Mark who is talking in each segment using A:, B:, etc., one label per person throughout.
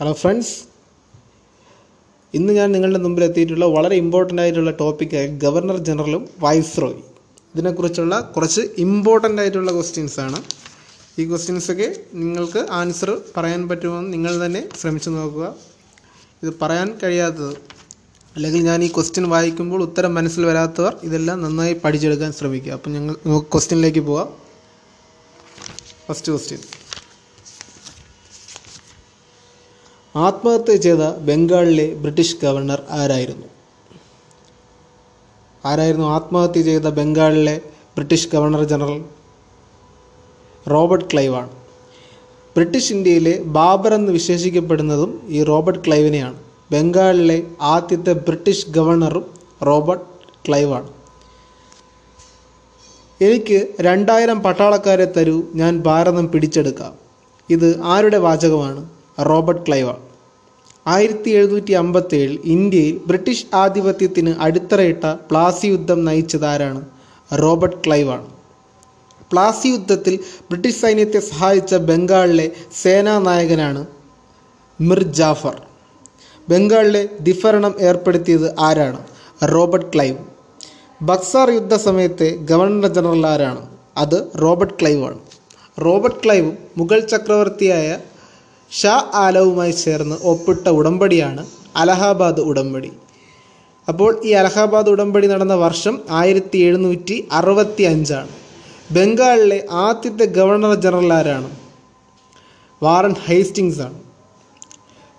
A: Hello friends ഇന്ന് ഞാൻ നിങ്ങളുടെ മുമ്പിൽ എത്തിയിട്ടുള്ള വളരെ ഇമ്പോർട്ടന്റ് ആയിട്ടുള്ള ടോപ്പിക്കായ ഗവർണർ ജനറലും വൈസ്രോയി ഇതിനെക്കുറിച്ചുള്ള കുറച്ച് ഇമ്പോർട്ടന്റ് ആയിട്ടുള്ള ക്വസ്റ്റ്യൻസ് ആണ്. ഈ ക്വസ്റ്റ്യൻസൊക്കെ നിങ്ങൾക്ക് ആൻസർ പറയാൻ പറ്റുമെന്ന് നിങ്ങൾ തന്നെ ശ്രമിച്ചു നോക്കുക. ഇത് പറയാൻ കഴിയാത്തത് അല്ലെങ്കിൽ ഞാൻ ഈ ക്വസ്റ്റ്യൻ വായിക്കുമ്പോൾ ഉത്തരം മനസ്സിൽ വരാത്തവർ ഇതെല്ലാം നന്നായി പഠിച്ചെടുക്കാൻ ശ്രമിക്കുക. അപ്പം ഞങ്ങൾ ക്വസ്റ്റ്യനിലേക്ക് പോവാം. ഫസ്റ്റ് ക്വസ്റ്റ്യൻ ആത്മഹത്യ ചെയ്ത ബംഗാളിലെ ബ്രിട്ടീഷ് ഗവർണർ ആരായിരുന്നു? ആരായിരുന്നു ആത്മഹത്യ ചെയ്ത ബംഗാളിലെ ബ്രിട്ടീഷ് ഗവർണർ ജനറൽ? റോബർട്ട് ക്ലൈവാണ്. ബ്രിട്ടീഷ് ഇന്ത്യയിലെ ബാബർ എന്ന് വിശേഷിക്കപ്പെടുന്നതും ഈ റോബർട്ട് ക്ലൈവിനെയാണ്. ബംഗാളിലെ ആദ്യത്തെ ബ്രിട്ടീഷ് ഗവർണറും റോബർട്ട് ക്ലൈവാണ്. എനിക്ക് രണ്ടായിരം പട്ടാളക്കാരെ തരൂ ഞാൻ ഭാരതം പിടിച്ചെടുക്കാം. ഇത് ആരുടെ വാചകമാണ്? റോബർട്ട് ക്ലൈവ് ആയിരത്തി എഴുന്നൂറ്റി അമ്പത്തേഴിൽ ഇന്ത്യയിൽ ബ്രിട്ടീഷ് ആധിപത്യത്തിന് അടിത്തറയിട്ട പ്ലാസി യുദ്ധം നയിച്ചതാരാണ് റോബർട്ട് ക്ലൈവാണ് പ്ലാസി യുദ്ധത്തിൽ ബ്രിട്ടീഷ് സൈന്യത്തെ സഹായിച്ച ബംഗാളിലെ സേനാനായകനാണ് മിർ ജാഫർ. ബംഗാളിലെ ദിഫരണം ഏർപ്പെടുത്തിയത് ആരാണ്? Robert Clive. ബക്സാർ യുദ്ധസമയത്തെ ഗവർണർ ജനറൽ ആരാണ്? അത് റോബർട്ട് ക്ലൈവാണ് റോബർട്ട് ക്ലൈവും മുഗൾ ചക്രവർത്തിയായ ഷാ ആലവുമായി ചേർന്ന് ഒപ്പിട്ട ഉടമ്പടിയാണ് അലഹാബാദ് ഉടമ്പടി. അപ്പോൾ ഈ അലഹാബാദ് ഉടമ്പടി നടന്ന വർഷം ആയിരത്തി എഴുന്നൂറ്റി അറുപത്തി അഞ്ചാണ് ബംഗാളിലെ ആദ്യത്തെ ഗവർണർ ജനറൽ ആരാണ്? വാറൻ ഹേസ്റ്റിങ്സ് ആണ്.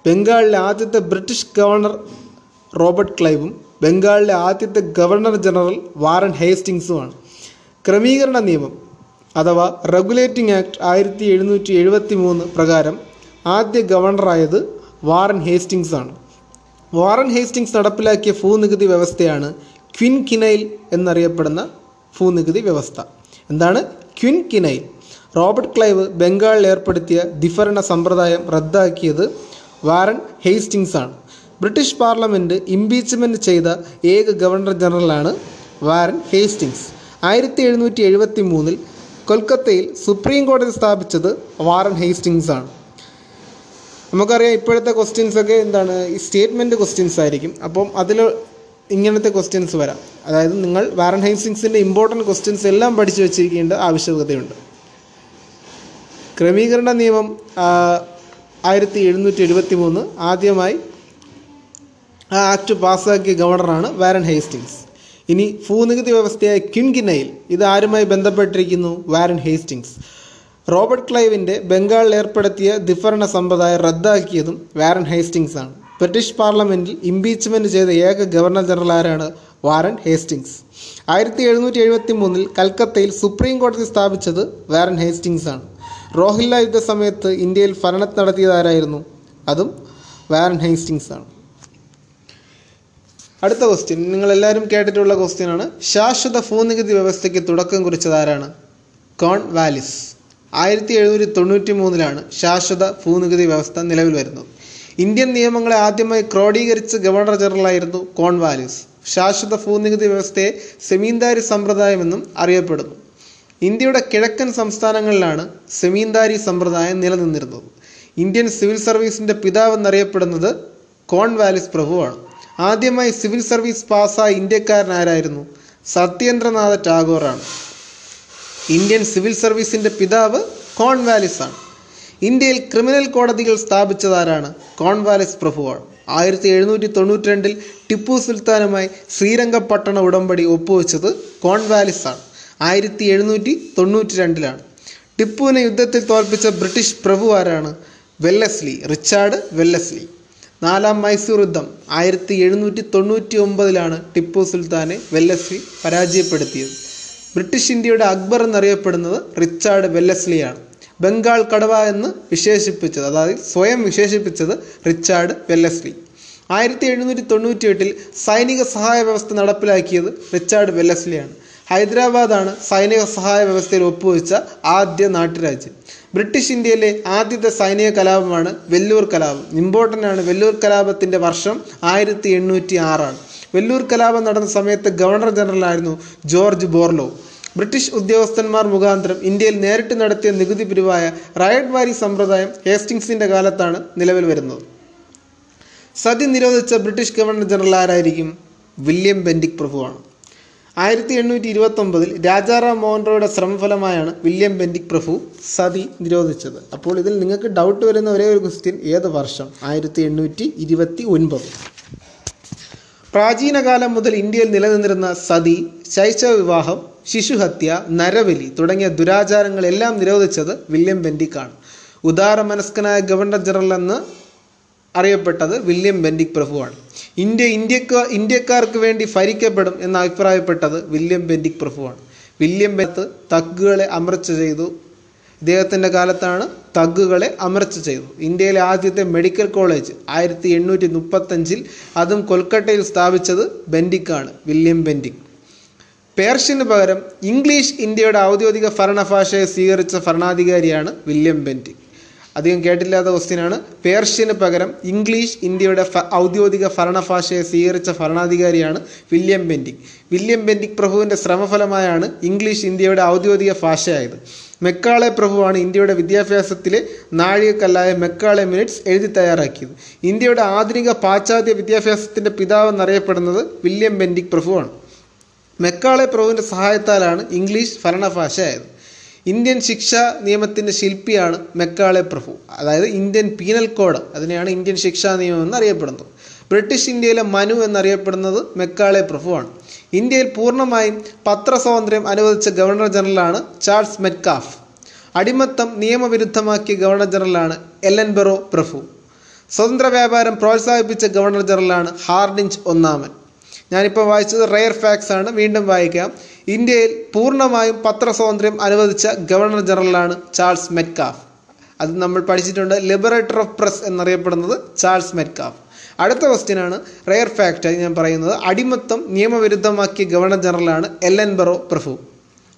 A: ബംഗാളിലെ ആദ്യത്തെ ബ്രിട്ടീഷ് ഗവർണർ റോബർട്ട് ക്ലൈവും ബംഗാളിലെ ആദ്യത്തെ ഗവർണർ ജനറൽ വാറൻ ഹേസ്റ്റിങ്സുമാണ് ക്രമീകരണ നിയമം അഥവാ റെഗുലേറ്റിംഗ് ആക്ട് ആയിരത്തി എഴുന്നൂറ്റി എഴുപത്തി മൂന്ന് പ്രകാരം ആദ്യ ഗവർണറായത് വാറൻ ഹേസ്റ്റിങ്സ് ആണ്. വാറൻ ഹേസ്റ്റിങ്സ് നടപ്പിലാക്കിയ ഭൂനികുതി വ്യവസ്ഥയാണ് ക്വിൻ കിനൈൽ എന്നറിയപ്പെടുന്ന ഭൂനികുതി വ്യവസ്ഥ. എന്താണ്? ക്വിൻ കിനൈൽ റോബർട്ട് ക്ലൈവ് ബംഗാളിൽ ഏർപ്പെടുത്തിയ ദിഫരണ സമ്പ്രദായം റദ്ദാക്കിയത് വാറൻ ഹേസ്റ്റിങ്സ് ആണ്. ബ്രിട്ടീഷ് പാർലമെന്റ് ഇംപീച്ച്മെന്റ് ചെയ്ത ഏക ഗവർണർ ജനറലാണ് വാറൻ ഹേസ്റ്റിങ്സ് ആയിരത്തി എഴുന്നൂറ്റി എഴുപത്തി മൂന്നിൽ കൊൽക്കത്തയിൽ സുപ്രീം കോടതി സ്ഥാപിച്ചത് വാറൻ ഹേസ്റ്റിങ്സ് ആണ്. നമുക്കറിയാം ഇപ്പോഴത്തെ ക്വസ്റ്റ്യൻസ് ഒക്കെ എന്താണ്? ഈ സ്റ്റേറ്റ്മെന്റ് ക്വസ്റ്റ്യൻസ് ആയിരിക്കും. അപ്പം അതിൽ ഇങ്ങനത്തെ ക്വസ്റ്റ്യൻസ് വരാം. അതായത് നിങ്ങൾ വാറൻഹൈസിങ്സിന്റെ ഇമ്പോർട്ടന്റ് ക്വസ്റ്റ്യൻസ് എല്ലാം പഠിച്ചു വെച്ചിരിക്കേണ്ട ആവശ്യകതയുണ്ട്. ക്രമീകരണ നിയമം ആയിരത്തി എഴുന്നൂറ്റി എഴുപത്തി മൂന്ന് ആദ്യമായി ആ ആക്ട് പാസ്സാക്കിയ ഗവർണറാണ് വാരൻ ഹേസ്റ്റിങ്സ്. ഇനി ഭൂനികുതി വ്യവസ്ഥയായ ക്വിൻകിനയിൽ ഇത് ആരുമായി ബന്ധപ്പെട്ടിരിക്കുന്നു? Warren Hastings. റോബർട്ട് ക്ലൈവിന്റെ ബംഗാളിൽ ഏർപ്പെടുത്തിയ ദിഫരണ സമ്പ്രദായം റദ്ദാക്കിയതും വാരൻ ഹേസ്റ്റിങ്സ് ആണ്. ബ്രിട്ടീഷ് പാർലമെന്റിൽ ഇംപീച്ച്മെന്റ് ചെയ്ത ഏക ഗവർണർ ജനറൽ ആരാണ്? വാരൻ ഹേസ്റ്റിങ്സ് ആയിരത്തി എഴുന്നൂറ്റി എഴുപത്തി മൂന്നിൽ കൽക്കത്തയിൽ സുപ്രീം കോടതി സ്ഥാപിച്ചത് വാരൻ ഹേസ്റ്റിങ്സ് ആണ്. റോഹില്ല യുദ്ധ സമയത്ത് ഇന്ത്യയിൽ ഭരണം നടത്തിയതാരായിരുന്നു അതും വാരൻ ഹേസ്റ്റിങ്സ് ആണ്. അടുത്ത ക്വസ്റ്റ്യൻ നിങ്ങൾ എല്ലാവരും കേട്ടിട്ടുള്ള ക്വസ്റ്റ്യൻ ആണ്. ശാശ്വത ഭൂനികുതി വ്യവസ്ഥയ്ക്ക് തുടക്കം കുറിച്ചതാരാണ് കോൺ വാലിസ്. ആയിരത്തി എഴുന്നൂറ്റി തൊണ്ണൂറ്റി മൂന്നിലാണ് ശാശ്വത ഭൂനികുതി വ്യവസ്ഥ നിലവിൽ വരുന്നത്. ഇന്ത്യൻ നിയമങ്ങളെ ആദ്യമായി ക്രോഡീകരിച്ച ഗവർണർ ജനറലായിരുന്നു കോൺവാലിസ് ശാശ്വത ഭൂനികുതി വ്യവസ്ഥയെ സെമീന്ദാരി സമ്പ്രദായമെന്നും അറിയപ്പെടുന്നു. ഇന്ത്യയുടെ കിഴക്കൻ സംസ്ഥാനങ്ങളിലാണ് സെമീന്ദാരി സമ്പ്രദായം നിലനിന്നിരുന്നത്. ഇന്ത്യൻ സിവിൽ സർവീസിന്റെ പിതാവെന്നറിയപ്പെടുന്നത് കോൺവാലിസ് പ്രഭുവാണ്. ആദ്യമായി സിവിൽ സർവീസ് പാസ്സായ ഇന്ത്യക്കാരനാരായിരുന്നു സത്യേന്ദ്രനാഥ ടാഗോറാണ്. ഇന്ത്യൻ സിവിൽ സർവീസിന്റെ പിതാവ് കോൺവാലിസ് ആണ്. ഇന്ത്യയിൽ ക്രിമിനൽ കോടതികൾ സ്ഥാപിച്ചതാരാണ് കോൺവാലിസ് പ്രഭുവാണ്. ആയിരത്തി എഴുന്നൂറ്റി തൊണ്ണൂറ്റി രണ്ടിൽ ടിപ്പു സുൽത്താനുമായി ശ്രീരംഗപട്ടണ ഉടമ്പടി ഒപ്പുവെച്ചത് കോൺവാലിസ് ആണ്. ആയിരത്തി എഴുന്നൂറ്റി തൊണ്ണൂറ്റി രണ്ടിലാണ് ടിപ്പുവിനെ യുദ്ധത്തിൽ തോൽപ്പിച്ച ബ്രിട്ടീഷ് പ്രഭു ആരാണ്? Wellesley Richard Wellesley. നാലാം മൈസൂർ യുദ്ധം ആയിരത്തി എഴുന്നൂറ്റി തൊണ്ണൂറ്റി ഒമ്പതിലാണ് ടിപ്പു സുൽത്താനെ വെല്ലസ്ലി പരാജയപ്പെടുത്തിയത്. ബ്രിട്ടീഷ് ഇന്ത്യയുടെ അക്ബർ എന്നറിയപ്പെടുന്നത് റിച്ചാർഡ് വെല്ലസ്ലിയാണ്. ബംഗാൾ കടവ എന്ന് വിശേഷിപ്പിച്ചത് അതായത് സ്വയം വിശേഷിപ്പിച്ചത് റിച്ചാർഡ് വെല്ലസ്ലി. ആയിരത്തി എഴുന്നൂറ്റി തൊണ്ണൂറ്റി എട്ടിൽ സൈനിക സഹായ വ്യവസ്ഥ നടപ്പിലാക്കിയത് റിച്ചാർഡ് വെല്ലസ്ലിയാണ്. ഹൈദരാബാദാണ് സൈനിക സഹായ വ്യവസ്ഥയിൽ ഒപ്പുവെച്ച ആദ്യ നാട്ടുരാജ്യം. ബ്രിട്ടീഷ് ഇന്ത്യയിലെ ആദ്യത്തെ സൈനിക കലാപമാണ് വെല്ലൂർ കലാപം. ഇമ്പോർട്ടന്റ് ആണ് വെല്ലൂർ കലാപത്തിന്റെ വർഷം ആയിരത്തി എണ്ണൂറ്റി ആറാണ് വെല്ലൂർ കലാപം നടന്ന സമയത്ത് ഗവർണർ ജനറൽ ആയിരുന്നു ജോർജ് ബോർലോ. ബ്രിട്ടീഷ് ഉദ്യോഗസ്ഥന്മാർ മുഖാന്തരം ഇന്ത്യയിൽ നേരിട്ട് നടത്തിയ നികുതി പിരിവായ റയഡ് വാരി സമ്പ്രദായം ഹേസ്റ്റിങ്സിന്റെ കാലത്താണ് നിലവിൽ വരുന്നത്. സതി നിരോധിച്ച ബ്രിട്ടീഷ് ഗവർണർ ജനറൽ ആരായിരിക്കും? വില്യം ബെൻഡിക് പ്രഭുവാണ്. ആയിരത്തി എണ്ണൂറ്റി ഇരുപത്തൊമ്പതിൽ രാജാറാം മോഹൻ റോയുടെ ശ്രമഫലമായാണ് വില്യം ബെൻഡിക് പ്രഭു സതി നിരോധിച്ചത്. അപ്പോൾ ഇതിൽ നിങ്ങൾക്ക് ഡൗട്ട് വരുന്ന ഒരേ ഒരു ക്വസ്റ്റ്യൻ ഏത് വർഷം? ആയിരത്തി എണ്ണൂറ്റി ഇരുപത്തി ഒൻപത് പ്രാചീനകാലം മുതൽ ഇന്ത്യയിൽ നിലനിന്നിരുന്ന സതി ശൈശവ വിവാഹം ശിശുഹത്യ നരബലി തുടങ്ങിയ ദുരാചാരങ്ങളെല്ലാം നിരോധിച്ചത് വില്യം ബെൻഡിക്കാണ്. ഉദാരമനസ്കനായ ഗവർണർ ജനറൽ എന്ന് അറിയപ്പെട്ടത് വില്യം ബെൻഡിക് പ്രഭുവാണ്. ഇന്ത്യ ഇന്ത്യക്കാർ ഇന്ത്യക്കാർക്ക് വേണ്ടി ഭരിക്കപ്പെടും എന്ന് അഭിപ്രായപ്പെട്ടത് വില്യം ബെൻഡിക് പ്രഭുവാണ്. വില്യം ബെത്ത് തഗ്ഗുകളെ അമർച്ച ചെയ്തു ഇദ്ദേഹത്തിന്റെ കാലത്താണ് തഗ്ഗുകളെ അമർച്ച ചെയ്തു ഇന്ത്യയിലെ ആദ്യത്തെ മെഡിക്കൽ കോളേജ് ആയിരത്തി എണ്ണൂറ്റി മുപ്പത്തഞ്ചിൽ അതും കൊൽക്കട്ടയിൽ സ്ഥാപിച്ചത് ബെൻഡിക്കാണ് വില്യം ബെൻഡിക് പേർഷ്യന് പകരം ഇംഗ്ലീഷ് ഇന്ത്യയുടെ ഔദ്യോഗിക ഭരണഭാഷയെ സ്വീകരിച്ച ഭരണാധികാരിയാണ് വില്യം ബെൻഡിക് അധികം കേട്ടില്ലാത്ത ക്വസ്റ്റ്യനാണ്. പേർഷ്യന് പകരം ഇംഗ്ലീഷ് ഇന്ത്യയുടെ ഔദ്യോഗിക ഭരണഭാഷയെ സ്വീകരിച്ച ഭരണാധികാരിയാണ് വില്യം ബെൻഡിക് വില്യം ബെൻഡിക് പ്രഭുവിന്റെ ശ്രമഫലമായാണ് ഇംഗ്ലീഷ് ഇന്ത്യയുടെ ഔദ്യോഗിക ഭാഷയായത്. മെക്കാളെ പ്രഭുവാണ് ഇന്ത്യയുടെ വിദ്യാഭ്യാസത്തിലെ നാഴികക്കല്ലായ മെക്കാളെ മിനിറ്റ്സ് എഴുതി തയ്യാറാക്കിയത്. ഇന്ത്യയുടെ ആധുനിക പാശ്ചാത്യ വിദ്യാഭ്യാസത്തിന്റെ പിതാവ് എന്നറിയപ്പെടുന്നത് വില്യം ബെൻഡിക് പ്രഭുവാണ്. മെക്കാളെ പ്രഭുവിന്റെ സഹായത്താലാണ് ഇംഗ്ലീഷ് ഭരണഭാഷയായത്. ഇന്ത്യൻ ശിക്ഷാ നിയമത്തിന്റെ ശില്പിയാണ് മെക്കാളെ പ്രഭു. അതായത് ഇന്ത്യൻ പീനൽ കോഡ് അതിനെയാണ് ഇന്ത്യൻ ശിക്ഷാ നിയമം എന്നറിയപ്പെടുന്നത്. ബ്രിട്ടീഷ് ഇന്ത്യയിലെ മനു എന്നറിയപ്പെടുന്നത് മെക്കാളെ പ്രഭുവാണ്. ഇന്ത്യയിൽ പൂർണമായും പത്രസ്വാതന്ത്ര്യം അനുവദിച്ച ഗവർണർ ജനറലാണ് ചാൾസ് മെറ്റ്കാഫ്. അടിമത്തം നിയമവിരുദ്ധമാക്കിയ ഗവർണർ ജനറലാണ് എലൻ ബെറോ പ്രഭു. സ്വതന്ത്ര വ്യാപാരം പ്രോത്സാഹിപ്പിച്ച ഗവർണർ ജനറലാണ് ഹാർഡിഞ്ച് ഒന്നാമൻ. ഞാനിപ്പോൾ വായിച്ചത് റെയർ ഫാക്സ് ആണ്. വീണ്ടും വായിക്കാം. ഇന്ത്യയിൽ പൂർണമായും പത്രസ്വാതന്ത്ര്യം അനുവദിച്ച ഗവർണർ ജനറലാണ് ചാൾസ് മെറ്റ്കാഫ്. അത് നമ്മൾ പഠിച്ചിട്ടുണ്ട് ലിബറേറ്റർ ഓഫ് പ്രസ് എന്നറിയപ്പെടുന്നത് ചാൾസ് മെറ്റ്കാഫ്. അടുത്ത ക്വസ്റ്റ്യനാണ് റയർ ഫാക്റ്റ് ഞാൻ പറയുന്നത്. അടിമത്തം നിയമവിരുദ്ധമാക്കിയ ഗവർണർ ജനറലാണ് എൽ എൻ ബെറോ പ്രഭു.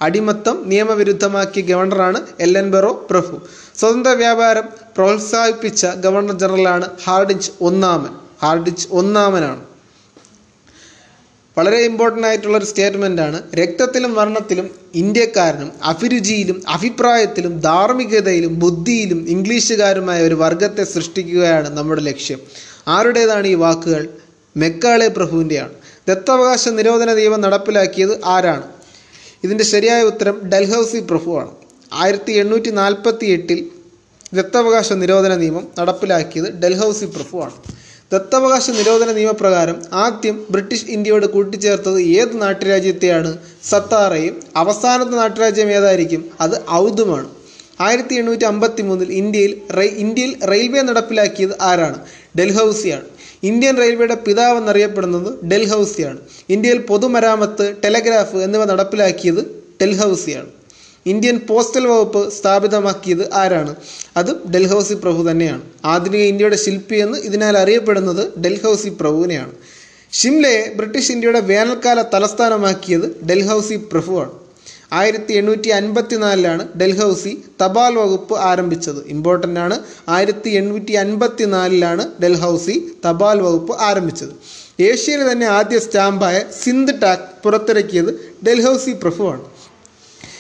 A: അടിമത്തം നിയമവിരുദ്ധമാക്കിയ ഗവർണറാണ് എൽ എൻ ബെറോ പ്രഭു. സ്വതന്ത്ര വ്യാപാരം പ്രോത്സാഹിപ്പിച്ച ഗവർണർ ജനറലാണ് ഹാർഡിഞ്ച് ഒന്നാമൻ ഹാർഡിഞ്ച് ഒന്നാമനാണ് വളരെ ഇമ്പോർട്ടന്റ് ആയിട്ടുള്ള ഒരു സ്റ്റേറ്റ്മെന്റ് ആണ്. രക്തത്തിലും വർണത്തിലും ഇന്ത്യക്കാരനും അഭിരുചിയിലും അഭിപ്രായത്തിലും ധാർമ്മികതയിലും ബുദ്ധിയിലും ഇംഗ്ലീഷുകാരുമായ ഒരു വർഗത്തെ സൃഷ്ടിക്കുകയാണ് നമ്മുടെ ലക്ഷ്യം. ആരുടേതാണ് ഈ വാക്കുകൾ? മെക്കാളെ പ്രഭുവിന്റെയാണ്. ദത്തവകാശ നിരോധന നിയമം നടപ്പിലാക്കിയത് ആരാണ്? ഇതിന്റെ ശരിയായ ഉത്തരം ഡൽഹൌസി പ്രഭുവാണ്. ആയിരത്തി എണ്ണൂറ്റി നാൽപ്പത്തി എട്ടിൽ ദത്തവകാശ നിരോധന നിയമം നടപ്പിലാക്കിയത് ഡൽഹൌസി പ്രഭുവാണ്. ദത്തവകാശ നിരോധന നിയമപ്രകാരം ആദ്യം ബ്രിട്ടീഷ് ഇന്ത്യയോട് കൂട്ടിച്ചേർത്തത് ഏത് നാട്ടുരാജ്യത്തെയാണ്? സത്താറയും അവസാനത്തെ നാട്ടുരാജ്യം ഏതായിരിക്കും? അത് ഔദുമാണ്. ആയിരത്തി എണ്ണൂറ്റി അമ്പത്തി മൂന്നിൽ ഇന്ത്യയിൽ ഇന്ത്യയിൽ റെയിൽവേ നടപ്പിലാക്കിയത് ആരാണ്? ഡൽഹൌസിയാണ്. ഇന്ത്യൻ റെയിൽവേയുടെ പിതാവെന്നറിയപ്പെടുന്നത് ഡൽഹൌസിയാണ്. ഇന്ത്യയിൽ പൊതുമരാമത്ത് ടെലഗ്രാഫ് എന്നിവ നടപ്പിലാക്കിയത് ഡൽഹൌസിയാണ്. ഇന്ത്യൻ പോസ്റ്റൽ വകുപ്പ് സ്ഥാപിതമാക്കിയത് ആരാണ്? അത് ഡൽഹൌസി പ്രഭു തന്നെയാണ്. ആധുനിക ഇന്ത്യയുടെ ശില്പി എന്ന് ഇതിനാൽ അറിയപ്പെടുന്നത് ഡൽഹൌസി പ്രഭുവിനെയാണ്. ഷിംലയെ ബ്രിട്ടീഷ് ഇന്ത്യയുടെ വേനൽക്കാല തലസ്ഥാനമാക്കിയത് ഡൽഹൌസി പ്രഭുവാണ്. ആയിരത്തി എണ്ണൂറ്റി അൻപത്തിനാലിലാണ് ഡൽഹൌസി തപാൽ വകുപ്പ് ആരംഭിച്ചത്. ഇമ്പോർട്ടന്റ് ആണ്. ആയിരത്തി എണ്ണൂറ്റി അൻപത്തി നാലിലാണ് ഡൽഹൌസി തപാൽ വകുപ്പ് ആരംഭിച്ചത്. ഏഷ്യയിലെ തന്നെ ആദ്യ സ്റ്റാമ്പായ സിന്ധ് ടാക് പുറത്തിറക്കിയത് ഡൽഹൌസി പ്രഭുവാണ്.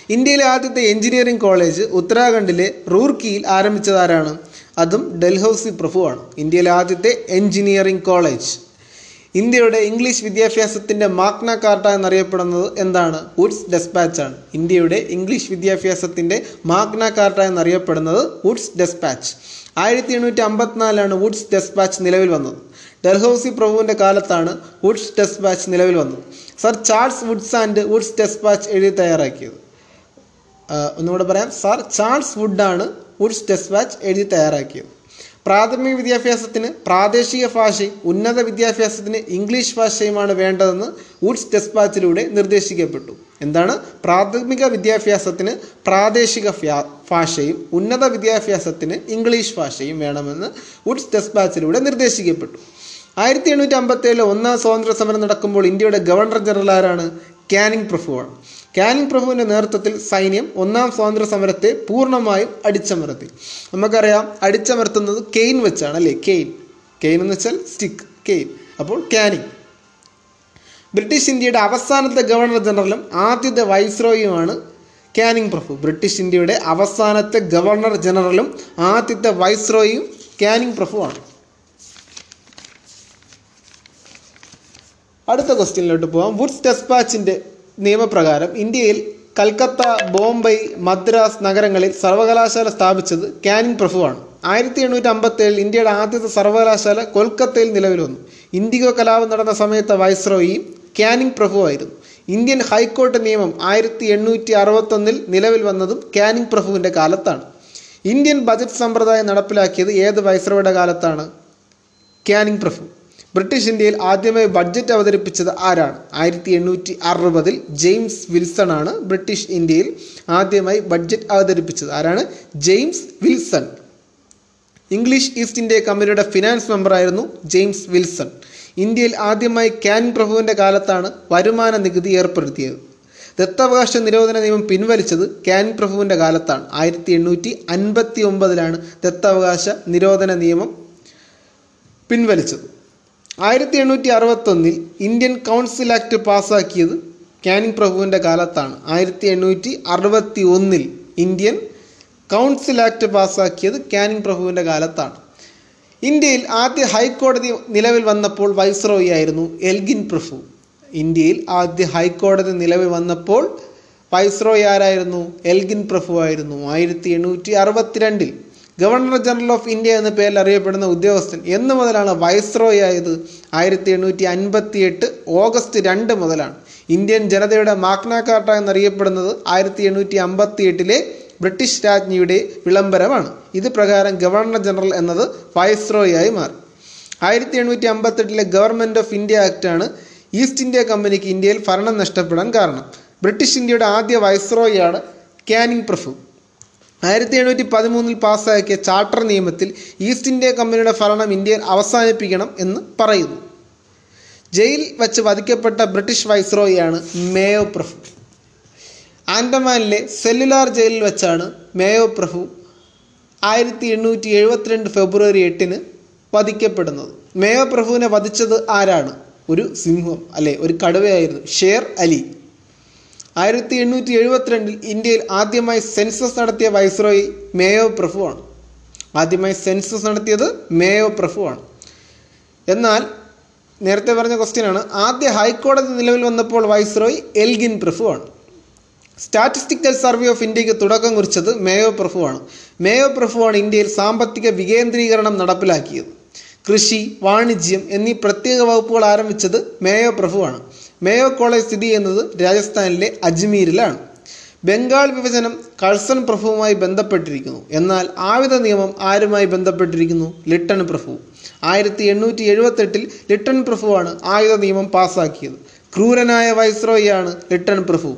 A: ഇന്ത്യയിലെ ആദ്യത്തെ എഞ്ചിനീയറിംഗ് കോളേജ് ഉത്തരാഖണ്ഡിലെ റൂർക്കിയിൽ ആരംഭിച്ചതാരാണ്? അതും ഡൽഹൌസി പ്രഭുവാണ്. ഇന്ത്യയിലെ ആദ്യത്തെ എഞ്ചിനീയറിംഗ് കോളേജ്. ഇന്ത്യയുടെ ഇംഗ്ലീഷ് വിദ്യാഭ്യാസത്തിന്റെ മാഗ്ന കാർട്ട എന്നറിയപ്പെടുന്നത് എന്താണ്? വുഡ്സ് ഡെസ്പാച്ച് ആണ്. ഇന്ത്യയുടെ ഇംഗ്ലീഷ് വിദ്യാഭ്യാസത്തിന്റെ മാഗ്ന കാർട്ട എന്നറിയപ്പെടുന്നത് വുഡ്സ് ഡെസ്പാച്ച്. ആയിരത്തി എണ്ണൂറ്റി അമ്പത്തിനാലാണ് വുഡ്സ് ഡെസ്പാച്ച് നിലവിൽ വന്നത്. ഡൽഹൌസി പ്രഭുവിന്റെ കാലത്താണ് വുഡ്സ് ഡെസ്പാച്ച് നിലവിൽ വന്നത്. Sir Charles Wood's and Wood's despatch എഴുതി തയ്യാറാക്കിയത്. ഒന്നുകൂടെ പറയാം. സർ ചാൾസ് വുഡാണ് വുഡ്സ് ഡെസ്പാച്ച് എഴുതി തയ്യാറാക്കിയത്. പ്രാഥമിക വിദ്യാഭ്യാസത്തിന് പ്രാദേശിക ഭാഷയും ഉന്നത വിദ്യാഭ്യാസത്തിന് ഇംഗ്ലീഷ് ഭാഷയുമാണ് വേണ്ടതെന്ന് വുഡ്സ് ഡെസ്പാച്ചിലൂടെ നിർദ്ദേശിക്കപ്പെട്ടു. എന്താണ്? പ്രാഥമിക വിദ്യാഭ്യാസത്തിന് പ്രാദേശിക ഭാഷയും ഉന്നത വിദ്യാഭ്യാസത്തിന് ഇംഗ്ലീഷ് ഭാഷയും വേണമെന്ന് വുഡ്സ് ഡെസ്പാച്ചിലൂടെ നിർദ്ദേശിക്കപ്പെട്ടു. ആയിരത്തി എണ്ണൂറ്റി അമ്പത്തി ഏഴിലെ ഒന്നാം സ്വാതന്ത്ര്യ സമരം നടക്കുമ്പോൾ ഇന്ത്യയുടെ ഗവർണർ ജനറൽ ആരാണ്? കാനിങ് പ്രഭുവാണ്. കാനിങ് പ്രഭുവിന്റെ നേതൃത്വത്തിൽ സൈന്യം ഒന്നാം സ്വാതന്ത്ര്യ സമരത്തെ പൂർണമായും അടിച്ചമർത്തി. നമുക്കറിയാം അടിച്ചമർത്തുന്നത് കെയിൻ വെച്ചാണ് അല്ലേ? കെയിൻ. കെയിൻ എന്ന് വെച്ചാൽ സ്റ്റിക്ക്. കെയിൻ. അപ്പോൾ കാനിങ് ബ്രിട്ടീഷ് ഇന്ത്യയുടെ അവസാനത്തെ ഗവർണർ ജനറലും ആദ്യത്തെ വൈസ്രോയുമാണ് കാനിങ് പ്രഭു. ബ്രിട്ടീഷ് ഇന്ത്യയുടെ അവസാനത്തെ ഗവർണർ ജനറലും ആദ്യത്തെ വൈസ്രോയും കാനിങ് പ്രഭുവാണ്. അടുത്ത ക്വസ്റ്റ്യനിലോട്ട് പോകാം വുഡ്സ് ഡെസ്പാച്ചിന്റെ നിയമപ്രകാരം ഇന്ത്യയിൽ കൽക്കത്ത ബോംബെ മദ്രാസ് നഗരങ്ങളിൽ സർവകലാശാല സ്ഥാപിച്ചത് കാനിങ് പ്രഭുവാണ്. ആയിരത്തി എണ്ണൂറ്റി അമ്പത്തി ഏഴിൽ ഇന്ത്യയുടെ ആദ്യത്തെ സർവകലാശാല കൊൽക്കത്തയിൽ നിലവിൽ വന്നു ഇൻഡിഗോ കലാപം നടന്ന സമയത്തെ വൈസ്രോയിയും കാനിങ് പ്രഭുവായിരുന്നു. ഇന്ത്യൻ ഹൈക്കോടതി നിയമം ആയിരത്തി എണ്ണൂറ്റി അറുപത്തൊന്നിൽ നിലവിൽ വന്നതും കാനിങ് പ്രഭുവിന്റെ കാലത്താണ്. ഇന്ത്യൻ ബജറ്റ് സമ്പ്രദായം നടപ്പിലാക്കിയത് ഏത് വൈസ്രോയുടെ കാലത്താണ്? കാനിങ് പ്രഭു. ബ്രിട്ടീഷ് ഇന്ത്യയിൽ ആദ്യമായി ബഡ്ജറ്റ് അവതരിപ്പിച്ചത് ആരാണ്? ആയിരത്തി എണ്ണൂറ്റി അറുപതിൽ ജെയിംസ് വിൽസൺ ആണ് ബ്രിട്ടീഷ് ഇന്ത്യയിൽ ആദ്യമായി ബഡ്ജറ്റ് അവതരിപ്പിച്ചത്. ആരാണ്? James Wilson. English East India കമ്പനിയുടെ ഫിനാൻസ് മെമ്പറായിരുന്നു ജെയിംസ് വിൽസൺ. ഇന്ത്യയിൽ ആദ്യമായി ക്യാൻ പ്രഭുവിന്റെ കാലത്താണ് വരുമാന നികുതി ഏർപ്പെടുത്തിയത്. ദത്തവകാശ നിരോധന നിയമം പിൻവലിച്ചത് ക്യാൻ പ്രഭുവിന്റെ കാലത്താണ്. ആയിരത്തി എണ്ണൂറ്റി അൻപത്തി ഒമ്പതിലാണ് ദത്താവകാശ നിരോധന നിയമം പിൻവലിച്ചത്. ആയിരത്തി എണ്ണൂറ്റി അറുപത്തൊന്നിൽ ഇന്ത്യൻ കൗൺസിൽ ആക്ട് പാസ്സാക്കിയത് കാനിങ് പ്രഭുവിന്റെ കാലത്താണ്. ആയിരത്തി എണ്ണൂറ്റി അറുപത്തി ഒന്നിൽ ഇന്ത്യൻ കൗൺസിൽ ആക്ട് പാസ്സാക്കിയത് കാനിങ് പ്രഭുവിന്റെ കാലത്താണ്. ഇന്ത്യയിൽ ആദ്യ ഹൈക്കോടതി നിലവിൽ വന്നപ്പോൾ വൈസ്രോയി ആയിരുന്നു എൽഗിൻ പ്രഭു. ഇന്ത്യയിൽ ആദ്യ ഹൈക്കോടതി നിലവിൽ വന്നപ്പോൾ വൈസ്രോയി ആരായിരുന്നു? എൽഗിൻ പ്രഭു ആയിരുന്നു. ആയിരത്തി എണ്ണൂറ്റി അറുപത്തിരണ്ടിൽ ഗവർണർ ജനറൽ ഓഫ് ഇന്ത്യ എന്ന പേരിൽ അറിയപ്പെടുന്ന ഉദ്യോഗസ്ഥൻ എന്ന് മുതലാണ് വൈസ്രോയി ആയത് ആയിരത്തി എണ്ണൂറ്റി അൻപത്തി എട്ട് ഓഗസ്റ്റ് രണ്ട് മുതലാണ്. ഇന്ത്യൻ ജനതയുടെ മാഗ്ന കാർട്ട എന്നറിയപ്പെടുന്നത് ആയിരത്തി എണ്ണൂറ്റി അമ്പത്തി എട്ടിലെ ബ്രിട്ടീഷ് രാജ്ഞിയുടെ വിളംബരമാണ്. ഇത് പ്രകാരം ഗവർണർ ജനറൽ എന്നത് വൈസ്രോയി ആയി മാറി. ആയിരത്തി എണ്ണൂറ്റി അമ്പത്തെട്ടിലെ ഗവൺമെന്റ് ഓഫ് ഇന്ത്യ ആക്റ്റാണ് ഈസ്റ്റ് ഇന്ത്യ കമ്പനിക്ക് ഇന്ത്യയിൽ ഭരണം നഷ്ടപ്പെടാൻ കാരണം. ബ്രിട്ടീഷ് ഇന്ത്യയുടെ ആദ്യ വൈസ്രോയിയാണ് കാനിങ് പ്രഭു. ആയിരത്തി എണ്ണൂറ്റി പതിമൂന്നിൽ പാസ്സാക്കിയ ചാർട്ടർ നിയമത്തിൽ ഈസ്റ്റ് ഇന്ത്യ കമ്പനിയുടെ ഭരണം ഇന്ത്യയിൽ അവസാനിപ്പിക്കണം എന്ന് പറയുന്നു. ജയിൽ വച്ച് വധിക്കപ്പെട്ട ബ്രിട്ടീഷ് വൈസ്രോയിയാണ് മേയോ പ്രഭു. ആൻഡമാനിലെ സെല്ലുലാർ ജയിലിൽ വെച്ചാണ് മേയോ പ്രഭു ആയിരത്തി എണ്ണൂറ്റി എഴുപത്തിരണ്ട് ഫെബ്രുവരി എട്ടിന് വധിക്കപ്പെടുന്നത്. മേയോ പ്രഭുവിനെ വധിച്ചത് ആരാണ്? ഒരു സിംഹം അല്ലെ ഒരു കടുവയായിരുന്നു. ഷേർ അലി. ആയിരത്തി എണ്ണൂറ്റി എഴുപത്തിരണ്ടിൽ ഇന്ത്യയിൽ ആദ്യമായി സെൻസസ് നടത്തിയ വൈസ്രോയി മേയോ പ്രഭുവാണ്. ആദ്യമായി സെൻസസ് നടത്തിയത് മേയോ പ്രഭുവാണ്. എന്നാൽ നേരത്തെ പറഞ്ഞ ക്വസ്റ്റ്യനാണ് ആദ്യ ഹൈക്കോടതി നിലവിൽ വന്നപ്പോൾ വൈസ്രോയി എൽഗിൻ പ്രഭുവാണ്. സ്റ്റാറ്റിസ്റ്റിക്കൽ സർവേ ഓഫ് ഇന്ത്യയ്ക്ക് തുടക്കം കുറിച്ചത് മേയോ പ്രഭുവാണ്. മേയോ പ്രഭുവാണ് ഇന്ത്യയിൽ സാമ്പത്തിക വികേന്ദ്രീകരണം നടപ്പിലാക്കിയത്. കൃഷി വാണിജ്യം എന്നീ പ്രത്യേക വകുപ്പുകൾ ആരംഭിച്ചത് മേയോ പ്രഭുവാണ്. മേയോ കോളേജ് സ്ഥിതി ചെയ്യുന്നത് രാജസ്ഥാനിലെ അജ്മീരിലാണ്. ബംഗാൾ വിഭജനം കഴ്സൺ പ്രഭുവുമായി ബന്ധപ്പെട്ടിരിക്കുന്നു. എന്നാൽ ആയുധ നിയമം ആരുമായി ബന്ധപ്പെട്ടിരിക്കുന്നു? ലിട്ടൺ പ്രഭു. ആയിരത്തി എണ്ണൂറ്റി എഴുപത്തെട്ടിൽ ലിട്ടൺ പ്രഭുവാണ് ആയുധ നിയമം പാസാക്കിയത്. ക്രൂരനായ വൈസ്രോയിയാണ് ലിട്ടൺ പ്രഭു.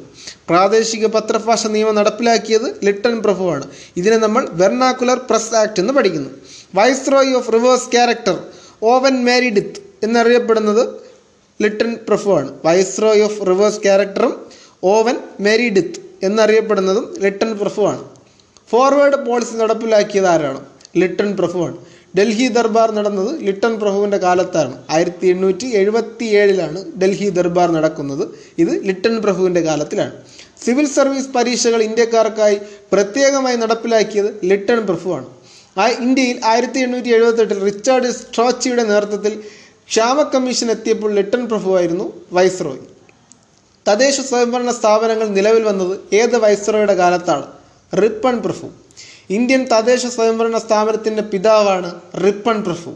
A: പ്രാദേശിക പത്രഭാഷ നിയമം നടപ്പിലാക്കിയത് ലിട്ടൺ പ്രഭുവാണ്. ഇതിനെ നമ്മൾ വെർണാക്കുലർ പ്രസ് ആക്ട് എന്ന് പഠിക്കുന്നു. Viceroy of reverse character Owen Meredith എന്നറിയപ്പെടുന്നത് ലിട്ടൺ പ്രഫുവാണ് വൈസ്രോയ് ഓഫ് റിവേഴ്സ് ക്യാരക്ടറും ഓവൻ മെരിഡിത്ത് എന്നറിയപ്പെടുന്നതും ലിട്ടൺ പ്രഫുവാണ് ഫോർവേഡ് പോളിസി നടപ്പിലാക്കിയത് ആരാണ്? ലിട്ടൺ പ്രഫുവാണ് ഡൽഹി ദർബാർ നടന്നത് ലിട്ടൺ പ്രഭുവിന്റെ കാലത്താണ്. ആയിരത്തി എണ്ണൂറ്റി എഴുപത്തി ഏഴിലാണ് ഡൽഹി ദർബാർ നടക്കുന്നത്. ഇത് ലിട്ടൺ പ്രഭുവിന്റെ കാലത്തിലാണ്. സിവിൽ സർവീസ് പരീക്ഷകൾ ഇന്ത്യക്കാർക്കായി പ്രത്യേകമായി നടപ്പിലാക്കിയത് ലിട്ടൺ പ്രഭുവാണ്. ഇന്ത്യയിൽ ആയിരത്തി എണ്ണൂറ്റി എഴുപത്തെട്ടിൽ റിച്ചാർഡ് സ്ട്രോച്ചിയുടെ നേതൃത്വത്തിൽ ക്ഷാമ കമ്മീഷൻ എത്തിയപ്പോൾ ലിട്ടൺ പ്രഭുവായിരുന്നു വൈസ്രോയ്. തദ്ദേശ സ്വയംഭരണ സ്ഥാപനങ്ങൾ നിലവിൽ വന്നത് ഏത് വൈസ്രോയുടെ കാലത്താണ്? റിപ്പൺ പ്രഭു. ഇന്ത്യൻ തദ്ദേശ സ്വയംഭരണ സ്ഥാപനത്തിന്റെ പിതാവാണ് റിപ്പൺ പ്രഭു.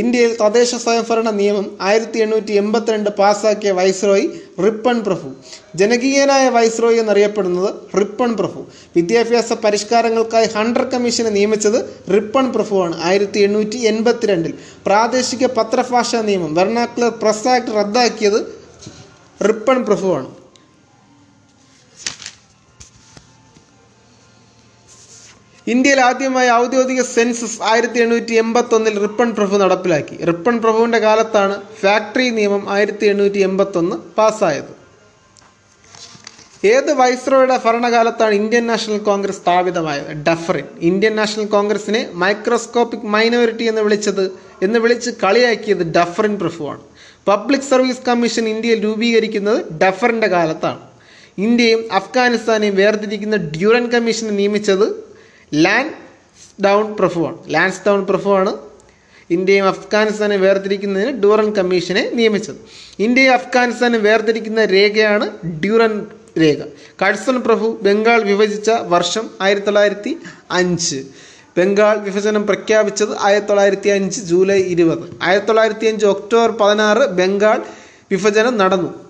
A: ഇന്ത്യയിൽ തദ്ദേശ സ്വയംഭരണ നിയമം ആയിരത്തി എണ്ണൂറ്റി എൺപത്തിരണ്ട് പാസ്സാക്കിയ വൈസ്രോയി റിപ്പൺ പ്രഭു. ജനകീയനായ വൈസ്രോയി എന്നറിയപ്പെടുന്നത് റിപ്പൺ പ്രഭു. വിദ്യാഭ്യാസ പരിഷ്കാരങ്ങൾക്കായി ഹണ്ടർ കമ്മീഷനെ നിയമിച്ചത് റിപ്പൺ പ്രഭുവാണ്. ആയിരത്തി എണ്ണൂറ്റി എൺപത്തിരണ്ടിൽ പ്രാദേശിക പത്രഭാഷാ നിയമം വെർണാക്കുലർ പ്രസ് ആക്ട് റദ്ദാക്കിയത് റിപ്പൺ പ്രഭുവാണ്. ഇന്ത്യയിൽ ആദ്യമായി ഔദ്യോഗിക സെൻസസ് ആയിരത്തി എണ്ണൂറ്റി എൺപത്തൊന്നിൽ റിപ്പൺ പ്രഭു നടപ്പിലാക്കി. റിപ്പൺ പ്രഭുവിന്റെ കാലത്താണ് ഫാക്ടറി നിയമം ആയിരത്തി എണ്ണൂറ്റി എൺപത്തൊന്ന് പാസ്സായത്. ഏത് വൈസ്രോയുടെ ഭരണകാലത്താണ് ഇന്ത്യൻ നാഷണൽ കോൺഗ്രസ് സ്ഥാപിതമായത്? ഡഫറിൻ. ഇന്ത്യൻ നാഷണൽ കോൺഗ്രസിനെ മൈക്രോസ്കോപ്പിക് മൈനോറിറ്റി എന്ന് വിളിച്ചത് എന്ന് വിളിച്ച് കളിയാക്കിയത് ഡഫറിൻ പ്രഭുവാണ്. പബ്ലിക് സർവീസ് കമ്മീഷൻ ഇന്ത്യയിൽ രൂപീകരിക്കുന്നത് ഡഫറിന്റെ കാലത്താണ്. ഇന്ത്യയും അഫ്ഗാനിസ്ഥാനെയും വേർതിരിക്കുന്ന ഡ്യൂറൻ കമ്മീഷനെ നിയമിച്ചത് ലാൻഡ് ഡൗൺ പ്രഫുവാണ് ലാൻസ് ഡൗൺ പ്രഫുവാണ് ഇന്ത്യയും അഫ്ഗാനിസ്ഥാനെ വേർതിരിക്കുന്നതിന് ഡ്യൂറൻ കമ്മീഷനെ നിയമിച്ചത്. ഇന്ത്യയും അഫ്ഗാനിസ്ഥാനെ വേർതിരിക്കുന്ന രേഖയാണ് ഡ്യൂറൻ രേഖ. കഴ്സൺ പ്രഭു ബംഗാൾ വിഭജിച്ച വർഷം ആയിരത്തി തൊള്ളായിരത്തി അഞ്ച് ബംഗാൾ വിഭജനം പ്രഖ്യാപിച്ചത് ആയിരത്തി തൊള്ളായിരത്തി അഞ്ച് ജൂലൈ ഇരുപത്. ആയിരത്തി തൊള്ളായിരത്തി അഞ്ച് ഒക്ടോബർ പതിനാറ് ബംഗാൾ വിഭജനം നടന്നു.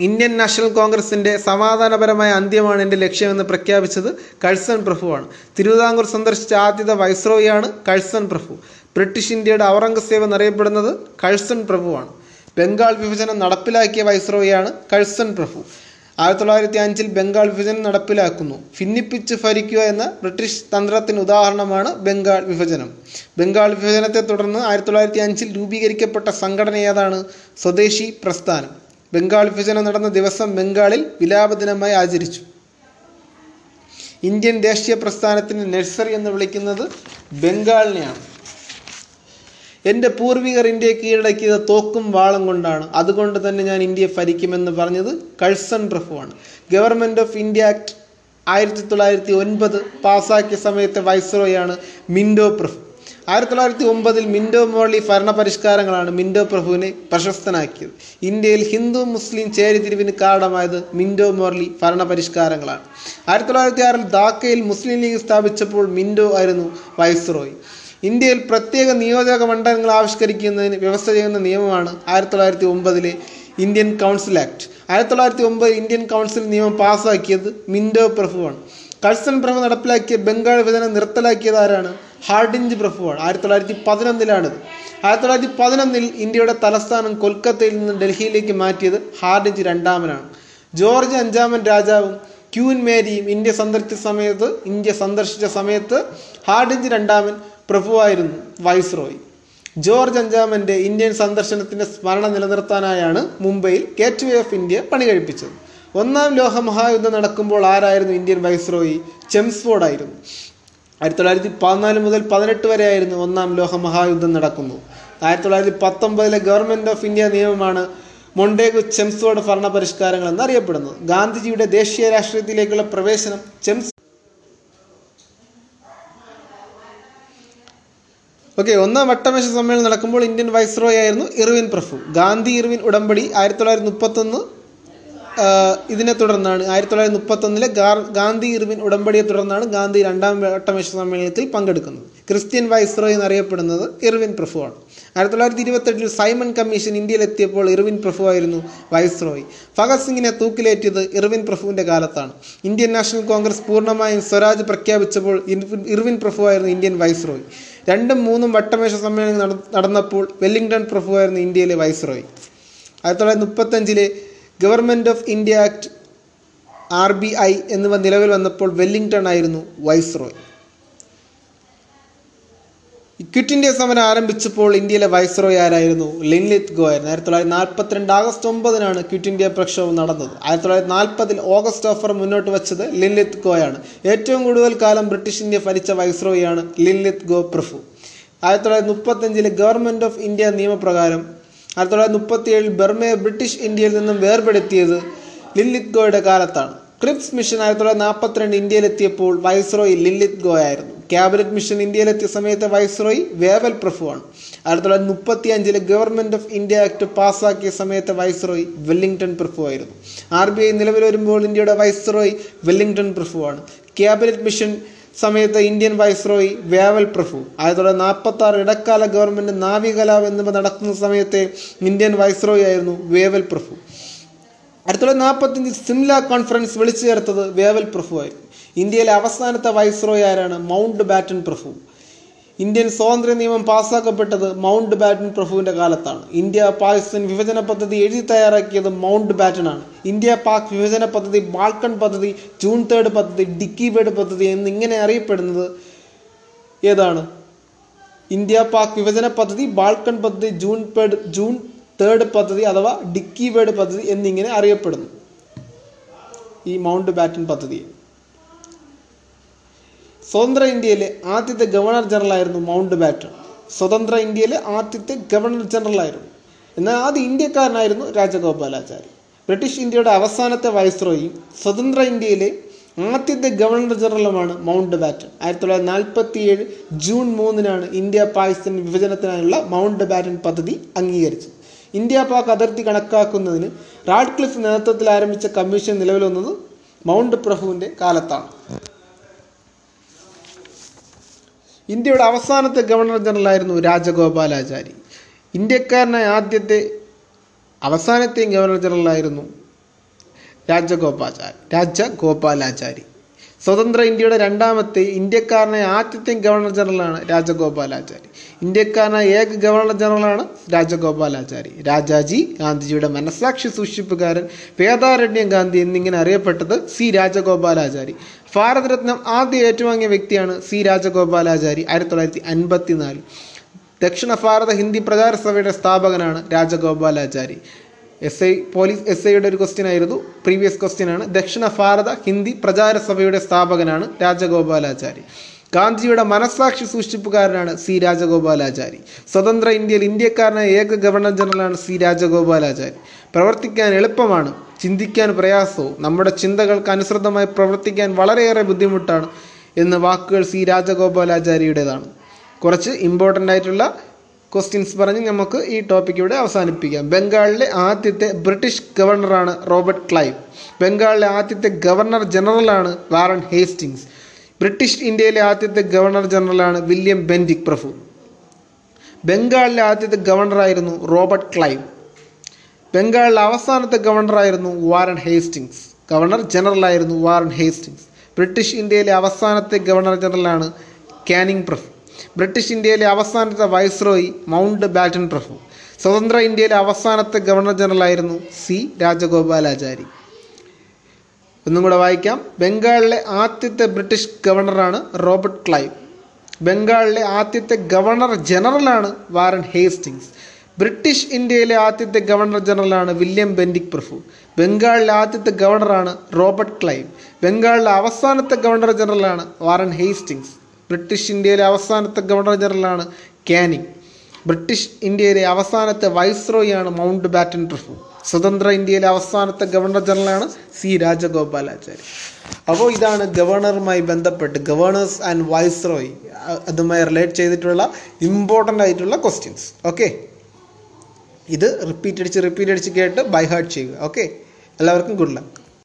A: ഇന്ത്യൻ നാഷണൽ കോൺഗ്രസിന്റെ സമാധാനപരമായ അന്ത്യമാണ് എന്റെ ലക്ഷ്യമെന്ന് പ്രഖ്യാപിച്ചത് കഴ്സൺ പ്രഭുവാണ്. തിരുവിതാംകൂർ സന്ദർശിച്ച ആദ്യത്തെ വൈസ്രോയിയാണ് കഴ്സൺ പ്രഭു. ബ്രിട്ടീഷ് ഇന്ത്യയുടെ ഔറംഗസേബ് എന്നറിയപ്പെടുന്നത് കഴ്സൺ പ്രഭുവാണ്. ബംഗാൾ വിഭജനം നടപ്പിലാക്കിയ വൈസ്രോയിയാണ് കഴ്സൺ പ്രഭു. ആയിരത്തി തൊള്ളായിരത്തി അഞ്ചിൽ ബംഗാൾ വിഭജനം നടപ്പിലാക്കുന്നു. ഭിന്നിപ്പിച്ച് ഭരിക്കുക എന്ന ബ്രിട്ടീഷ് തന്ത്രത്തിന് ഉദാഹരണമാണ് ബംഗാൾ വിഭജനം. ബംഗാൾ വിഭജനത്തെ തുടർന്ന് ആയിരത്തി തൊള്ളായിരത്തി അഞ്ചിൽ രൂപീകരിക്കപ്പെട്ട സംഘടന ഏതാണ്? സ്വദേശി പ്രസ്ഥാനം. ബംഗാൾ വിഭജനം നടന്ന ദിവസം ബംഗാളിൽ വിലാപ ദിനമായി ആചരിച്ചു. ഇന്ത്യൻ ദേശീയ പ്രസ്ഥാനത്തിന് നഴ്സറി എന്ന് വിളിക്കുന്നത് ബംഗാളിനെയാണ്. എന്റെ പൂർവികർ ഇന്ത്യയെ കീഴടക്കിയത് തോക്കും വാളും കൊണ്ടാണ്. അതുകൊണ്ട് തന്നെ ഞാൻ ഇന്ത്യയെ ഭരിക്കുമെന്ന് പറഞ്ഞത് കഴ്സൺ പ്രഭുവാണ്. ഗവൺമെന്റ് ഓഫ് ഇന്ത്യ ആക്ട് ആയിരത്തി തൊള്ളായിരത്തി ഒൻപത് പാസ്സാക്കിയ സമയത്തെ വൈസ്രോയാണ് മിൻഡോ പ്രഭു. ആയിരത്തി തൊള്ളായിരത്തി ഒമ്പതിൽ മിൻഡോ മോളി ഭരണ പരിഷ്കാരങ്ങളാണ് മിൻഡോ പ്രഭുവിനെ പ്രശസ്തനാക്കിയത്. ഇന്ത്യയിൽ ഹിന്ദു മുസ്ലിം ചേരിതിരിവിന് കാരണമായത് മിൻഡോ മോർലി ഭരണ പരിഷ്കാരങ്ങളാണ് ആയിരത്തി തൊള്ളായിരത്തി ആറിൽ ധാക്കയിൽ മുസ്ലിം ലീഗ് സ്ഥാപിച്ചപ്പോൾ മിൻഡോ ആയിരുന്നു വൈസ്രോയി ഇന്ത്യയിൽ പ്രത്യേക നിയോജക മണ്ഡലങ്ങൾ ആവിഷ്കരിക്കുന്നതിന് വ്യവസ്ഥ ചെയ്യുന്ന നിയമമാണ് ആയിരത്തി തൊള്ളായിരത്തി ഒമ്പതിലെ ഇന്ത്യൻ കൗൺസിൽ ആക്ട്. ആയിരത്തി തൊള്ളായിരത്തി ഒമ്പത് ഇന്ത്യൻ കൗൺസിൽ നിയമം പാസ്സാക്കിയത് മിൻഡോ പ്രഭുവാണ്. കഴ്സൺ പ്രഭു നടപ്പിലാക്കിയ ബംഗാൾ വിഭജനം നിർത്തലാക്കിയത് ആരാണ്? ഹാർഡിഞ്ച് പ്രഭുവാണ്. ആയിരത്തി തൊള്ളായിരത്തി പതിനൊന്നിലാണിത് ആയിരത്തി തൊള്ളായിരത്തി പതിനൊന്നിൽ ഇന്ത്യയുടെ തലസ്ഥാനം കൊൽക്കത്തയിൽ നിന്ന് ഡൽഹിയിലേക്ക് മാറ്റിയത് ഹാർഡിഞ്ച് രണ്ടാമനാണ്. ജോർജ് അഞ്ചാമൻ രാജാവും ക്യൂൻ മേരിയും ഇന്ത്യ സന്ദർശിച്ച സമയത്ത് ഇന്ത്യ സന്ദർശിച്ച സമയത്ത് ഹാർഡിഞ്ച് രണ്ടാമൻ പ്രഭുവായിരുന്നു വൈസ്രോയ്. ജോർജ് അഞ്ചാമന്റെ ഇന്ത്യൻ സന്ദർശനത്തിന്റെ സ്മരണ നിലനിർത്താനായാണ് മുംബൈയിൽ ഗേറ്റ് വേ ഓഫ് ഇന്ത്യ പണി കഴിപ്പിച്ചത് ഒന്നാം ലോക മഹായുദ്ധം നടക്കുമ്പോൾ ആരായിരുന്നു ഇന്ത്യൻ വൈസ്രോയി? ചെംസ്ഫോർഡ് ആയിരുന്നു ആയിരത്തി തൊള്ളായിരത്തി പതിനാല് മുതൽ പതിനെട്ട് വരെയായിരുന്നു ഒന്നാം ലോക മഹായുദ്ധം നടക്കുന്നു ആയിരത്തി തൊള്ളായിരത്തി പത്തൊമ്പതിലെ ഗവൺമെന്റ് ഓഫ് ഇന്ത്യ നിയമമാണ് മൊണ്ടേഗു ചെംസോഡ് ഭരണ പരിഷ്കാരങ്ങൾ എന്നറിയപ്പെടുന്നത്. ഗാന്ധിജിയുടെ ദേശീയ രാഷ്ട്രീയത്തിലേക്കുള്ള പ്രവേശനം ചെംസ് ഓക്കെ ഒന്നാം വട്ടമേശ സമ്മേളനം നടക്കുമ്പോൾ ഇന്ത്യൻ വൈസ്രോയി ആയിരുന്നു ഇർവിൻ പ്രഭു. ഗാന്ധി ഇർവിൻ ഉടമ്പടി ആയിരത്തി തൊള്ളായിരത്തി മുപ്പത്തൊന്ന് ഇതിനെ തുടർന്നാണ് ആയിരത്തി തൊള്ളായിരത്തി മുപ്പത്തൊന്നിലെ ഗാന്ധി ഇർവിൻ ഉടമ്പടിയെ തുടർന്നാണ് ഗാന്ധി രണ്ടാം വട്ടമേശ സമ്മേളനത്തിൽ പങ്കെടുക്കുന്നത്. ക്രിസ്ത്യൻ വൈസ്രോയി എന്നറിയപ്പെടുന്നത് ഇർവിൻ പ്രഭുവാണ്. ആയിരത്തി തൊള്ളായിരത്തി ഇരുപത്തെട്ടിൽ സൈമൺ കമ്മീഷൻ ഇന്ത്യയിലെത്തിയപ്പോൾ ഇർവിൻ പ്രഭുവായിരുന്നു വൈസ്രോയി. ഭഗത് സിംഗിനെ തൂക്കിലേറ്റിയത് ഇർവിൻ പ്രഭുവിന്റെ കാലത്താണ്. ഇന്ത്യൻ നാഷണൽ കോൺഗ്രസ് പൂർണമായും സ്വരാജ് പ്രഖ്യാപിച്ചപ്പോൾ ഇർവിൻ പ്രഭു ആയിരുന്നു ഇന്ത്യൻ വൈസ്രോയി. രണ്ടും മൂന്നും വട്ടമേശ സമ്മേളനം നട നടന്നപ്പോൾ വെല്ലിംഗ്ടൺ പ്രഭുവായിരുന്നു ഇന്ത്യയിലെ വൈസ്രോയി. ആയിരത്തി തൊള്ളായിരത്തി മുപ്പത്തഞ്ചിലെ government of India act R B I എന്നിവ നിലവിൽ വന്നപ്പോൾ വെല്ലിംഗ്ടൺ ആയിരുന്നു വൈസ്രോയ് ക്വിറ്റ് ഇന്ത്യ സമരം ആരംഭിച്ചപ്പോൾ ഇന്ത്യയിലെ വൈസ് റോയ് ആരായിരുന്നു? ലിൻലിത് ഗോ ആയിരുന്നു ആയിരത്തി തൊള്ളായിരത്തി നാൽപ്പത്തിരണ്ട് ആഗസ്റ്റ് ഒമ്പതിനാണ് ക്വിറ്റ് ഇന്ത്യ പ്രക്ഷോഭം നടന്നത്. ആയിരത്തി തൊള്ളായിരത്തി നാൽപ്പതിൽ ഓഗസ്റ്റ് ഓഫർ മുന്നോട്ട് വച്ചത് ലിൻലിത് ഗോയാണ് ഏറ്റവും കൂടുതൽ കാലം ബ്രിട്ടീഷ് ഇന്ത്യ ഭരിച്ച വൈസ്രോയാണ് ലിൻലിത് ഗോ പ്രഫു ആയിരത്തി തൊള്ളായിരത്തി മുപ്പത്തഞ്ചിലെ ഗവൺമെന്റ് ഓഫ് ഇന്ത്യ നിയമപ്രകാരം ആയിരത്തി തൊള്ളായിരത്തി ബർമയെ ബ്രിട്ടീഷ് ഇന്ത്യയിൽ നിന്നും വേർപെടുത്തിയത് ലില്ലിത് ഗോയുടെ കാലത്താണ്. ക്രിപ്സ് മിഷൻ ആയിരത്തി തൊള്ളായിരത്തി നാൽപ്പത്തിരണ്ട് ഇന്ത്യയിലെത്തിയപ്പോൾ വൈസ്രോയി ലില്ലിത് ഗോ ആയിരുന്നു. ക്യാബിനറ്റ് മിഷൻ ഇന്ത്യയിലെത്തിയ സമയത്തെ വൈസ്രോയി വേവൽ പ്രഭുവാണ്. ആയിരത്തി തൊള്ളായിരത്തി മുപ്പത്തി അഞ്ചിലെ ഗവൺമെന്റ് ഓഫ് ഇന്ത്യ ആക്ട് പാസ്സാക്കിയ സമയത്തെ വൈസ്രോയി വെല്ലിംഗ്ടൺ പ്രഭുവായിരുന്നു. ആർ ബി ഐ നിലവിൽ വരുമ്പോൾ ഇന്ത്യയുടെ വൈസ്രോയി വെല്ലിംഗ്ടൺ പ്രഭുവാണ്. ക്യാബിനറ്റ് മിഷൻ സമയത്ത് ഇന്ത്യൻ വൈസ്രോയി വേവൽ പ്രഭു. ആയിരത്തി തൊള്ളായിരത്തി നാൽപ്പത്തി ആറ് ഇടക്കാല ഗവൺമെന്റ് നാവികലാവ് എന്നിവ നടക്കുന്ന സമയത്തെ ഇന്ത്യൻ വൈസ്രോയി ആയിരുന്നു വേവൽ പ്രഭു. ആയിരത്തി തൊള്ളായിരത്തി നാൽപ്പത്തഞ്ചിൽ സിംല കോൺഫറൻസ് വിളിച്ചു ചേർത്തത് വേവൽ പ്രഭു ആയിരുന്നു ഇന്ത്യയിലെ അവസാനത്തെ വൈസ്രോയി ആരാണ്? മൗണ്ട് ബാറ്റൻ പ്രഭു. ഇന്ത്യൻ സ്വാതന്ത്ര്യ നിയമം പാസ്സാക്കപ്പെട്ടത് മൗണ്ട് ബാറ്റൻ പ്രഭുവിന്റെ കാലത്താണ്. ഇന്ത്യ പാകിസ്ഥാൻ വിഭജന പദ്ധതി എഴുതി തയ്യാറാക്കിയത് മൗണ്ട് ബാറ്റനാണ്. ഇന്ത്യ പാക് വിഭജന പദ്ധതി ബാൾക്കൺ പദ്ധതി ജൂൺ തേർഡ് പദ്ധതി ഡിക്കി ബേഡ് പദ്ധതി എന്നിങ്ങനെ അറിയപ്പെടുന്നത് ഏതാണ്? ഇന്ത്യ പാക് വിഭജന പദ്ധതി ബാൾക്കൺ പദ്ധതി ജൂൺ പേഡ് ജൂൺ തേർഡ് പദ്ധതി അഥവാ ഡിക്കി ബേഡ് പദ്ധതി എന്നിങ്ങനെ അറിയപ്പെടുന്നു. ഈ മൗണ്ട് ബാറ്റൻ പദ്ധതി. സ്വതന്ത്ര ഇന്ത്യയിലെ ആദ്യത്തെ ഗവർണർ ജനറൽ ആയിരുന്നു മൗണ്ട് ബാറ്റൺ. സ്വതന്ത്ര ഇന്ത്യയിലെ ആദ്യത്തെ ഗവർണർ ജനറൽ ആയിരുന്നു എന്നാൽ ആദ്യ ഇന്ത്യക്കാരനായിരുന്നു രാജഗോപാലാചാരി. ബ്രിട്ടീഷ് ഇന്ത്യയുടെ അവസാനത്തെ വൈസ്രോയും സ്വതന്ത്ര ഇന്ത്യയിലെ ആദ്യത്തെ ഗവർണർ ജനറലുമാണ് മൗണ്ട് ബാറ്റൺ. ആയിരത്തി തൊള്ളായിരത്തി നാൽപ്പത്തി ഏഴ് ജൂൺ മൂന്നിനാണ് ഇന്ത്യ പാകിസ്ഥാൻ വിഭജനത്തിനായുള്ള മൗണ്ട് ബാറ്റൺ പദ്ധതി അംഗീകരിച്ചത്. ഇന്ത്യ പാക് അതിർത്തി കണക്കാക്കുന്നതിന് റാഡ്ക്ലിഫ് നേതൃത്വത്തിൽ ആരംഭിച്ച കമ്മീഷൻ നിലവിൽ വന്നത് മൗണ്ട് പ്രഭുവിന്റെ കാലത്താണ്. ഇന്ത്യയുടെ അവസാനത്തെ ഗവർണർ ജനറൽ ആയിരുന്നു രാജഗോപാലാചാരി. ഇന്ത്യക്കാരനായ ആദ്യത്തെ അവസാനത്തെയും ഗവർണർ ജനറൽ ആയിരുന്നു രാജഗോപാചാരി രാജഗോപാലാചാരി. സ്വതന്ത്ര ഇന്ത്യയുടെ രണ്ടാമത്തെ ഇന്ത്യക്കാരനായ ആദ്യത്തെ ഗവർണർ ജനറലാണ് രാജഗോപാലാചാരി. ഇന്ത്യക്കാരനായ ഏക ഗവർണർ ജനറലാണ് രാജഗോപാലാചാരി. രാജാജി ഗാന്ധിജിയുടെ മനസാക്ഷി സൂക്ഷിപ്പുകാരൻ വേദാരണ്യം ഗാന്ധി എന്നിങ്ങനെ അറിയപ്പെട്ടത് സി രാജഗോപാലാചാരി. ഭാരതരത്നം ആദ്യം ഏറ്റുവാങ്ങിയ വ്യക്തിയാണ് സി രാജഗോപാലാചാരി ആയിരത്തി തൊള്ളായിരത്തി അൻപത്തി നാല് ദക്ഷിണ ഭാരത ഹിന്ദി പ്രചാര സഭയുടെ സ്ഥാപകനാണ് Rajagopalachari. S I police S ഐയുടെ ഒരു ക്വസ്റ്റ്യൻ ആയിരുന്നു. പ്രീവിയസ് ക്വസ്റ്റ്യൻ ആണ്. ദക്ഷിണ ഭാരത ഹിന്ദി പ്രചാര സഭയുടെ സ്ഥാപകനാണ് രാജഗോപാലാചാരി. ഗാന്ധിജിയുടെ മനസാക്ഷി സൂക്ഷിപ്പുകാരനാണ് സി രാജഗോപാലാചാരി. സ്വതന്ത്ര ഇന്ത്യയിൽ ഇന്ത്യക്കാരനായ ഏക ഗവർണർ ജനറലാണ് സി രാജഗോപാലാചാരി. പ്രവർത്തിക്കാൻ എളുപ്പമാണ്. ചിന്തിക്കാൻ പ്രയാസവും. നമ്മുടെ ചിന്തകൾക്ക് അനുസൃതമായി പ്രവർത്തിക്കാൻ വളരെയേറെ ബുദ്ധിമുട്ടാണ് എന്ന വാക്കുകൾ സി രാജഗോപാലാചാരിയുടേതാണ്. കുറച്ച് ഇമ്പോർട്ടന്റ് ആയിട്ടുള്ള ക്വസ്റ്റ്യൻസ് പറഞ്ഞ് നമുക്ക് ഈ ടോപ്പിക് ഇവിടെ അവസാനിപ്പിക്കാം. ബംഗാളിലെ ആദ്യത്തെ ബ്രിട്ടീഷ് ഗവർണറാണ് റോബർട്ട് ക്ലൈവ് ബംഗാളിലെ ആദ്യത്തെ ഗവർണർ ജനറലാണ് വാറൻ ഹേസ്റ്റിങ്സ് ബ്രിട്ടീഷ് ഇന്ത്യയിലെ ആദ്യത്തെ ഗവർണർ ജനറലാണ് വില്യം ബെൻഡിക് പ്രഭു ബംഗാളിലെ ആദ്യത്തെ ഗവർണറായിരുന്നു റോബർട്ട് ക്ലൈവ് ബംഗാളിലെ അവസാനത്തെ ഗവർണറായിരുന്നു വാറൻ ഹേസ്റ്റിങ്സ് ഗവർണർ ജനറലായിരുന്നു വാറൻ ഹേസ്റ്റിങ്സ് ബ്രിട്ടീഷ് ഇന്ത്യയിലെ അവസാനത്തെ ഗവർണർ ജനറലാണ് കാനിങ് പ്രഭു ബ്രിട്ടീഷ് ഇന്ത്യയിലെ അവസാനത്തെ വൈസ്രോയി മൗണ്ട് ബാറ്റൺ പ്രഭു. സ്വതന്ത്ര ഇന്ത്യയിലെ അവസാനത്തെ ഗവർണർ ജനറൽ ആയിരുന്നു സി രാജഗോപാലാചാരി. ഒന്നും കൂടെ വായിക്കാം. ബംഗാളിലെ ആദ്യത്തെ ബ്രിട്ടീഷ് ഗവർണറാണ് റോബർട്ട് ക്ലൈവ്. ബംഗാളിലെ ആദ്യത്തെ ഗവർണർ ജനറലാണ് വാറൻ ഹേസ്റ്റിങ്സ്. ബ്രിട്ടീഷ് ഇന്ത്യയിലെ ആദ്യത്തെ ഗവർണർ ജനറലാണ് വില്യം ബെൻഡിക് പ്രഭു. ബംഗാളിലെ ആദ്യത്തെ ഗവർണറാണ് റോബർട്ട് ക്ലൈവ്. ബംഗാളിലെ അവസാനത്തെ ഗവർണർ ജനറലാണ് വാറൻ ഹേസ്റ്റിങ്സ്. ബ്രിട്ടീഷ് ഇന്ത്യയിലെ അവസാനത്തെ ഗവർണർ ജനറലാണ് കാനിങ്. ബ്രിട്ടീഷ് ഇന്ത്യയിലെ അവസാനത്തെ വൈസ്രോയാണ് മൗണ്ട് ബാറ്റൻ ട്രിഫു സ്വതന്ത്ര ഇന്ത്യയിലെ അവസാനത്തെ ഗവർണർ ജനറലാണ് സി രാജഗോപാലാചാരി. അപ്പോൾ ഇതാണ് ഗവർണറുമായി ബന്ധപ്പെട്ട് ഗവർണേഴ്സ് ആൻഡ് വൈസ്രോയ് അതുമായി റിലേറ്റ് ചെയ്തിട്ടുള്ള ഇമ്പോർട്ടന്റ് ആയിട്ടുള്ള ക്വസ്റ്റ്യൻസ് ഓക്കെ ഇത് റിപ്പീറ്റ് അടിച്ച് റിപ്പീറ്റ് അടിച്ച് കേട്ട് ബൈ ഹാർട്ട് ചെയ്യുക. ഓക്കെ എല്ലാവർക്കും ഗുഡ് ലക്ക്